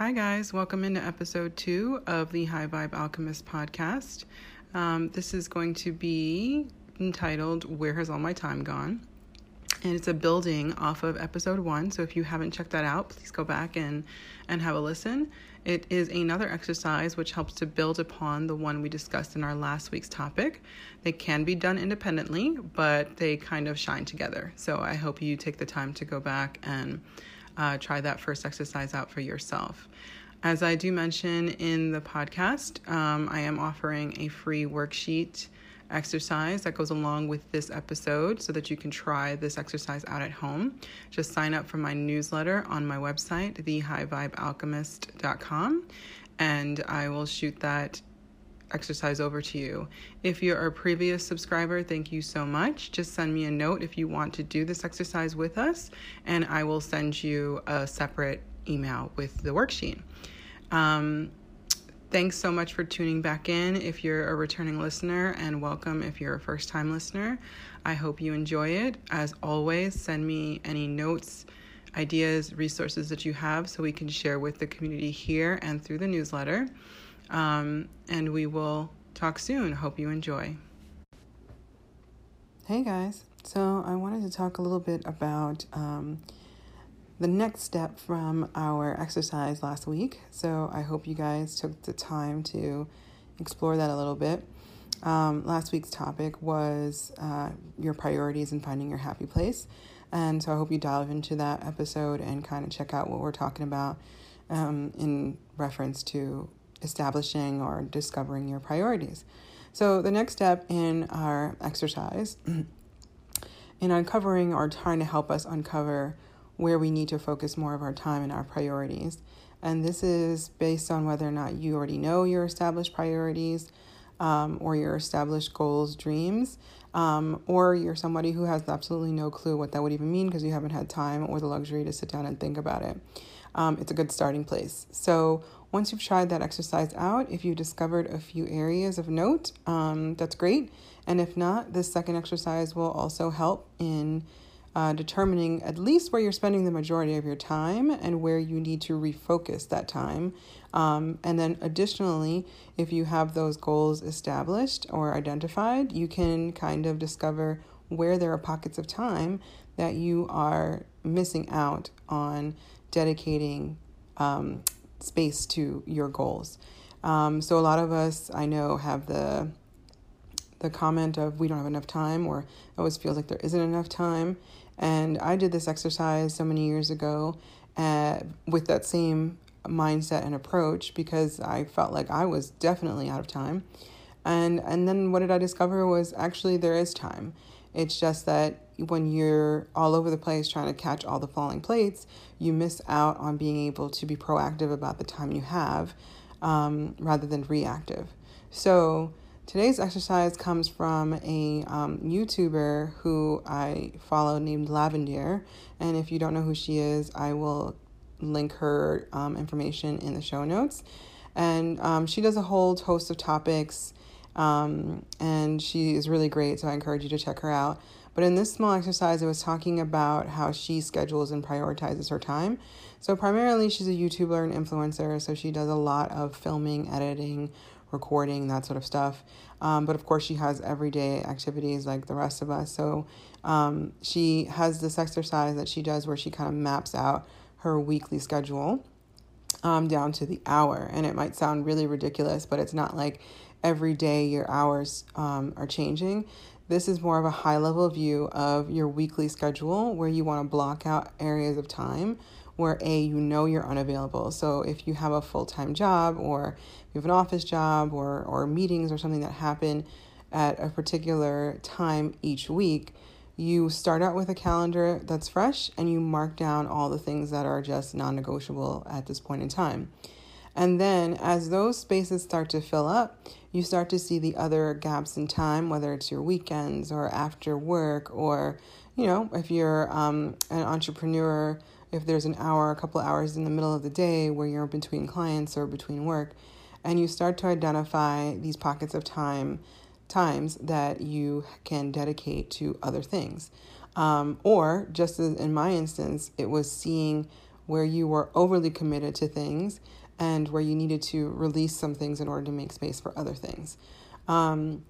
Hi, guys. Welcome into episode two of the High Vibe Alchemist podcast. Um, this is going to be entitled Where Has All My Time Gone? And it's a building off of episode one. So if you haven't checked that out, please go back and, and have a listen. It is another exercise which helps to build upon the one we discussed in our last week's topic. They can be done independently, but they kind of shine together. So I hope you take the time to go back and uh, try that first exercise out for yourself. As I do mention in the podcast, um, I am offering a free worksheet exercise that goes along with this episode so that you can try this exercise out at home. Just sign up for my newsletter on my website, thehighvibealchemist.com, and I will shoot that exercise over to you. If you're a previous subscriber, thank you so much. Just send me a note if you want to do this exercise with us, and I will send you a separate email with the worksheet. Um, thanks so much for tuning back in if you're a returning listener, and welcome if you're a first time listener. I hope you enjoy it. As always, send me any notes, ideas, resources that you have so we can share with the community here and through the newsletter. Um, and we will talk soon. Hope you enjoy. Hey guys, so I wanted to talk a little bit about um, the next step from our exercise last week. So I hope you guys took the time to explore that a little bit. Um, last week's topic was uh, your priorities and finding your happy place. And so I hope you dive into that episode and kind of check out what we're talking about um, in reference to establishing or discovering your priorities. So, the next step in our exercise, in uncovering or trying to help us uncover where we need to focus more of our time and our priorities. And this is based on whether or not you already know your established priorities um, or your established goals, dreams, um, or you're somebody who has absolutely no clue what that would even mean because you haven't had time or the luxury to sit down and think about it. Um, it's a good starting place. So, once you've tried that exercise out, if you've discovered a few areas of note, um, that's great. And if not, this second exercise will also help in uh, determining at least where you're spending the majority of your time and where you need to refocus that time. Um, and then, additionally, if you have those goals established or identified, you can kind of discover where there are pockets of time that you are missing out on dedicating um, space to your goals. Um, so a lot of us I know have the the comment of we don't have enough time or always feels like there isn't enough time. And I did this exercise so many years ago uh, with that same mindset and approach because I felt like I was definitely out of time. And and then what did I discover was actually there is time. It's just that when you're all over the place trying to catch all the falling plates, you miss out on being able to be proactive about the time you have um, rather than reactive. So, today's exercise comes from a um, YouTuber who I follow named Lavendaire. And if you don't know who she is, I will link her um, information in the show notes. And um, she does a whole host of topics, um, and she is really great. So, I encourage you to check her out. But in this small exercise, I was talking about how she schedules and prioritizes her time. So, primarily, she's a YouTuber and influencer, so she does a lot of filming, editing, recording, that sort of stuff. Um, but of course, she has everyday activities like the rest of us. So, um, she has this exercise that she does where she kind of maps out her weekly schedule um, down to the hour. And it might sound really ridiculous, but it's not like every day your hours um, are changing. This is more of a high level view of your weekly schedule where you want to block out areas of time where A, you know you're unavailable. So if you have a full time job or you have an office job or, or meetings or something that happen at a particular time each week, you start out with a calendar that's fresh and you mark down all the things that are just non negotiable at this point in time. And then as those spaces start to fill up, you start to see the other gaps in time, whether it's your weekends or after work, or, you know, if you're um, an entrepreneur, if there's an hour, a couple hours in the middle of the day where you're between clients or between work, and you start to identify these pockets of time, times that you can dedicate to other things. Um, or, just as in my instance, it was seeing where you were overly committed to things and where you needed to release some things in order to make space for other things. Um,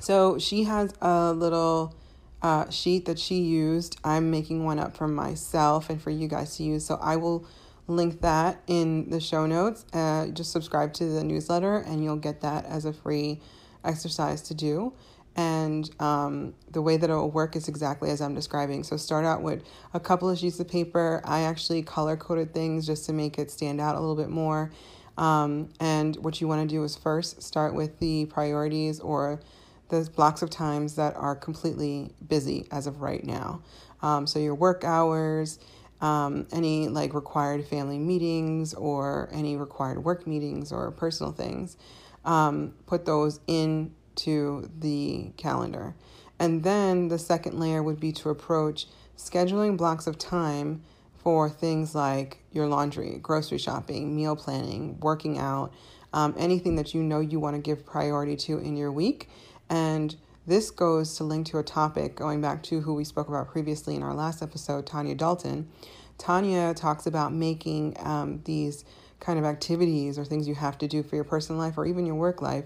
so she has a little uh, sheet that she used. I'm making one up for myself and for you guys to use. So I will link that in the show notes. Uh, just subscribe to the newsletter and you'll get that as a free exercise to do. And um, the way that it will work is exactly as I'm describing. So start out with a couple of sheets of paper. I actually color coded things just to make it stand out a little bit more. Um, and what you want to do is first start with the priorities or the blocks of times that are completely busy as of right now. Um, so your work hours, um, any like required family meetings or any required work meetings or personal things, um, put those into the calendar. And then the second layer would be to approach scheduling blocks of time for things like your laundry, grocery shopping, meal planning, working out, um, anything that you know you want to give priority to in your week. And this goes to link to a topic going back to who we spoke about previously in our last episode, Tanya Dalton. Tanya talks about making um, these kind of activities or things you have to do for your personal life or even your work life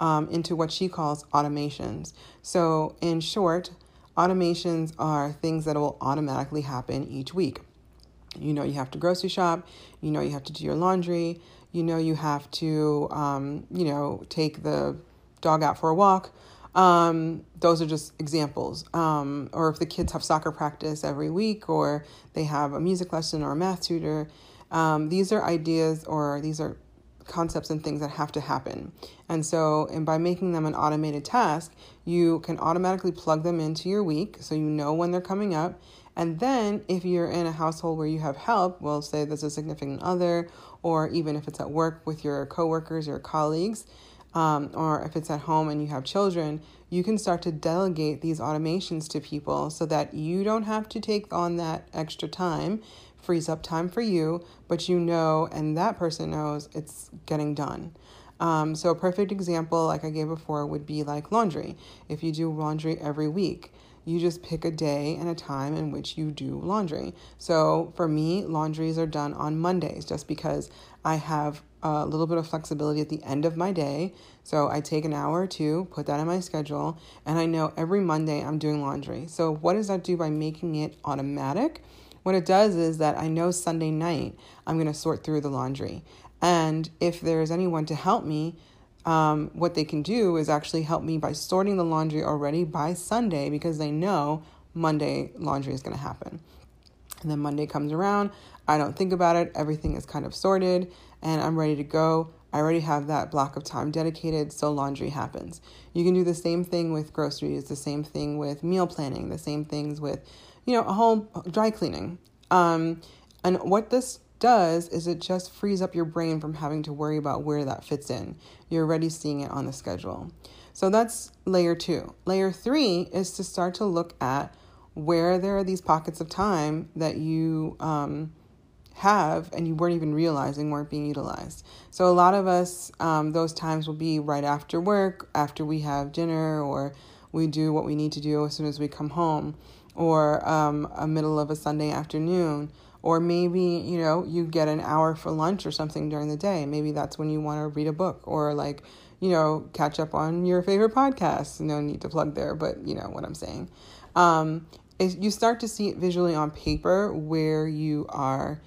um, into what she calls automations. So, in short, automations are things that will automatically happen each week. You know, you have to grocery shop, you know, you have to do your laundry, you know, you have to, um, you know, take the dog out for a walk. Um, those are just examples. Um, or if the kids have soccer practice every week, or they have a music lesson or a math tutor, um, these are ideas or these are concepts and things that have to happen. And so, and by making them an automated task, you can automatically plug them into your week so you know when they're coming up. And then, if you're in a household where you have help, well, say there's a significant other, or even if it's at work with your coworkers or colleagues, um, or if it's at home and you have children, you can start to delegate these automations to people so that you don't have to take on that extra time, frees up time for you, but you know, and that person knows it's getting done. Um, so, a perfect example, like I gave before, would be like laundry. If you do laundry every week, you just pick a day and a time in which you do laundry. So, for me, laundries are done on Mondays just because I have a little bit of flexibility at the end of my day. So I take an hour or two, put that in my schedule, and I know every Monday I'm doing laundry. So what does that do by making it automatic? What it does is that I know Sunday night I'm going to sort through the laundry. And if there's anyone to help me, um, what they can do is actually help me by sorting the laundry already by Sunday because they know Monday laundry is going to happen. And then Monday comes around, I don't think about it, everything is kind of sorted and I'm ready to go. I already have that block of time dedicated, so laundry happens. You can do the same thing with groceries, the same thing with meal planning, the same things with, you know, a whole dry cleaning. Um, and what this does is it just frees up your brain from having to worry about where that fits in. You're already seeing it on the schedule. So that's layer two. Layer three is to start to look at where there are these pockets of time that you um, have and you weren't even realizing weren't being utilized. So, a lot of us, um, those times will be right after work, after we have dinner, or we do what we need to do as soon as we come home, or um, a middle of a Sunday afternoon. Or maybe, you know, you get an hour for lunch or something during the day. Maybe that's when you want to read a book or, like, you know, catch up on your favorite podcast. No need to plug there, but you know what I'm saying. Um, is you start to see it visually on paper where you are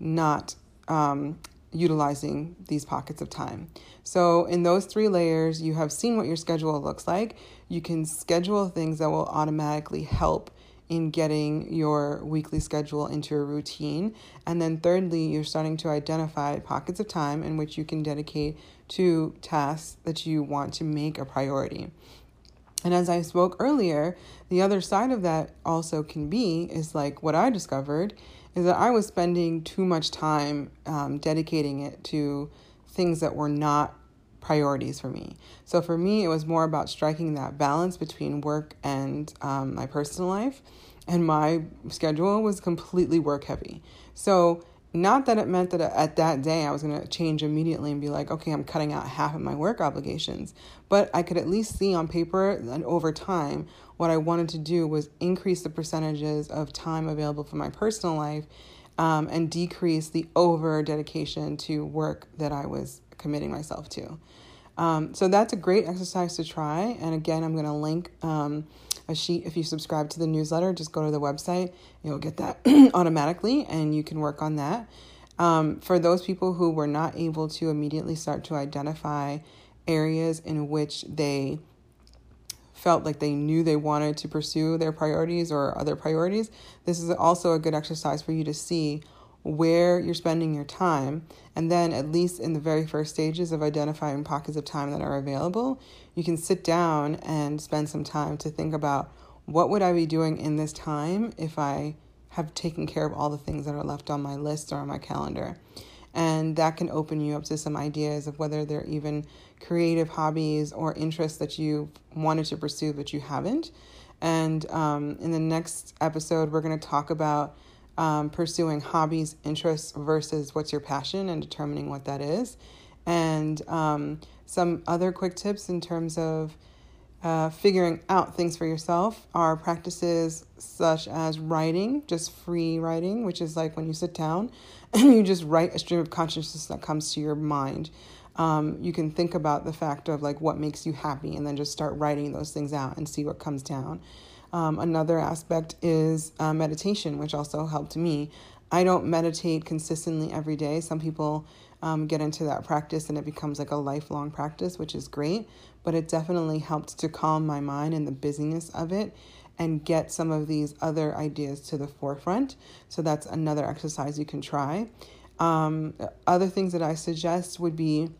not um, utilizing these pockets of time. So, in those three layers, you have seen what your schedule looks like. You can schedule things that will automatically help in getting your weekly schedule into a routine. And then, thirdly, you're starting to identify pockets of time in which you can dedicate to tasks that you want to make a priority. And as I spoke earlier, the other side of that also can be is like what I discovered is that I was spending too much time um, dedicating it to things that were not priorities for me. So for me, it was more about striking that balance between work and um, my personal life. And my schedule was completely work heavy. So not that it meant that at that day I was going to change immediately and be like, okay, I'm cutting out half of my work obligations. But I could at least see on paper and over time what I wanted to do was increase the percentages of time available for my personal life um, and decrease the over dedication to work that I was committing myself to. Um, so that's a great exercise to try. And again, I'm going to link um, a sheet. If you subscribe to the newsletter, just go to the website. You'll get that automatically, and you can work on that. Um, for those people who were not able to immediately start to identify areas in which they felt like they knew they wanted to pursue their priorities or other priorities, this is also a good exercise for you to see where you're spending your time. And then, at least in the very first stages of identifying pockets of time that are available, you can sit down and spend some time to think about what would I be doing in this time if I have taken care of all the things that are left on my list or on my calendar. And that can open you up to some ideas of whether they're even creative hobbies or interests that you wanted to pursue but you haven't. And um, in the next episode, we're going to talk about um, pursuing hobbies, interests versus what's your passion and determining what that is. And um, some other quick tips in terms of uh, figuring out things for yourself are practices such as writing, just free writing, which is like when you sit down and you just write a stream of consciousness that comes to your mind. Um, you can think about the fact of like what makes you happy and then just start writing those things out and see what comes down. Um, another aspect is uh, meditation, which also helped me. I don't meditate consistently every day. Some people um, get into that practice and it becomes like a lifelong practice, which is great. But it definitely helped to calm my mind in the busyness of it and get some of these other ideas to the forefront. So that's another exercise you can try. Um, other things that I suggest would be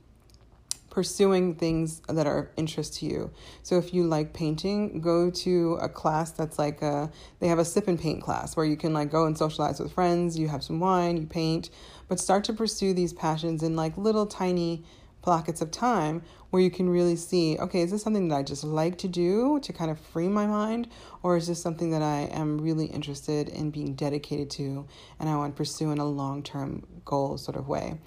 pursuing things that are of interest to you. So if you like painting, go to a class that's like a they have a sip and paint class where you can like go and socialize with friends, you have some wine, you paint, but start to pursue these passions in like little tiny pockets of time where you can really see okay is this something that i just like to do to kind of free my mind or is this something that i am really interested in being dedicated to and i want to pursue in a long-term goal sort of way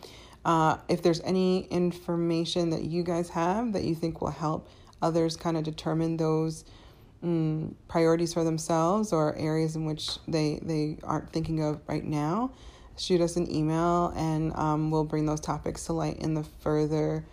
uh, if there's any information that you guys have that you think will help others kind of determine those um, priorities for themselves or areas in which they, they aren't thinking of right now, shoot us an email and um, we'll bring those topics to light in the further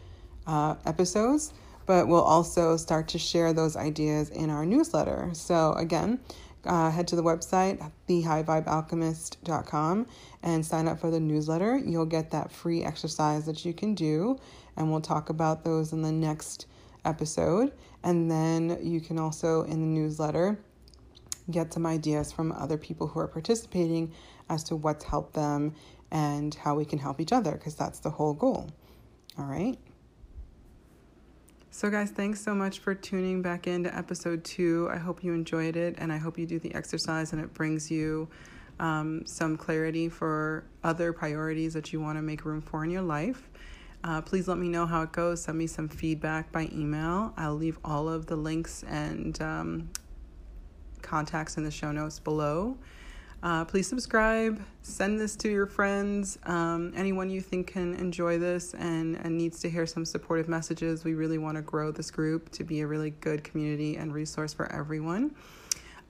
uh, episodes. But we'll also start to share those ideas in our newsletter. So, again, uh, head to the website, thehighvibealchemist.com, and sign up for the newsletter. You'll get that free exercise that you can do, and we'll talk about those in the next episode. And then you can also, in the newsletter, get some ideas from other people who are participating as to what's helped them and how we can help each other, because that's the whole goal. All right. So, guys, thanks so much for tuning back into episode two. I hope you enjoyed it, and I hope you do the exercise and it brings you um, some clarity for other priorities that you want to make room for in your life. Uh, please let me know how it goes. Send me some feedback by email. I'll leave all of the links and um, contacts in the show notes below. Uh, please subscribe, send this to your friends, um, anyone you think can enjoy this and, and needs to hear some supportive messages. We really want to grow this group to be a really good community and resource for everyone.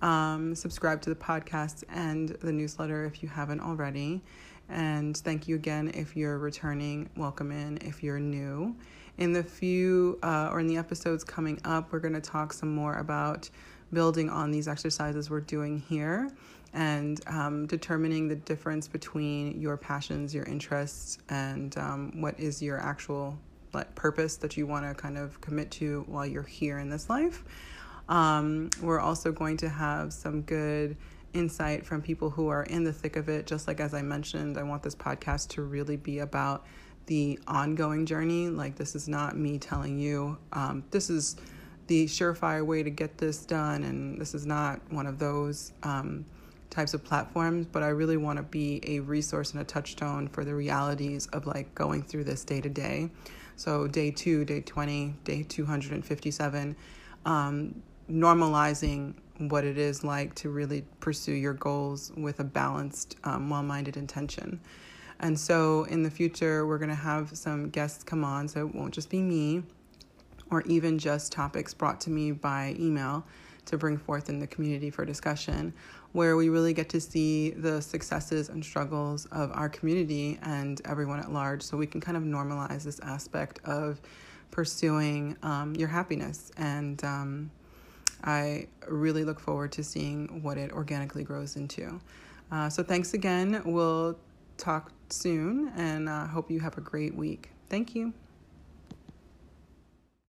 Um, subscribe to the podcast and the newsletter if you haven't already. And thank you again if you're returning. Welcome in if you're new. In the few uh, or in the episodes coming up, we're going to talk some more about building on these exercises we're doing here and um, determining the difference between your passions, your interests, and um, what is your actual like, purpose that you want to kind of commit to while you're here in this life. Um, we're also going to have some good insight from people who are in the thick of it. Just like as I mentioned, I want this podcast to really be about the ongoing journey. Like, this is not me telling you, um, this is the surefire way to get this done, and this is not one of those. Um, types of platforms, but I really want to be a resource and a touchstone for the realities of like going through this day to day. So, day two, day 20, day 257, um, normalizing what it is like to really pursue your goals with a balanced, um, well minded intention. And so, in the future, we're going to have some guests come on, so it won't just be me or even just topics brought to me by email to bring forth in the community for discussion. where we really get to see the successes and struggles of our community and everyone at large. So we can kind of normalize this aspect of pursuing um, your happiness. And um, I really look forward to seeing what it organically grows into. Uh, so thanks again. We'll talk soon and uh, hope you have a great week. Thank you.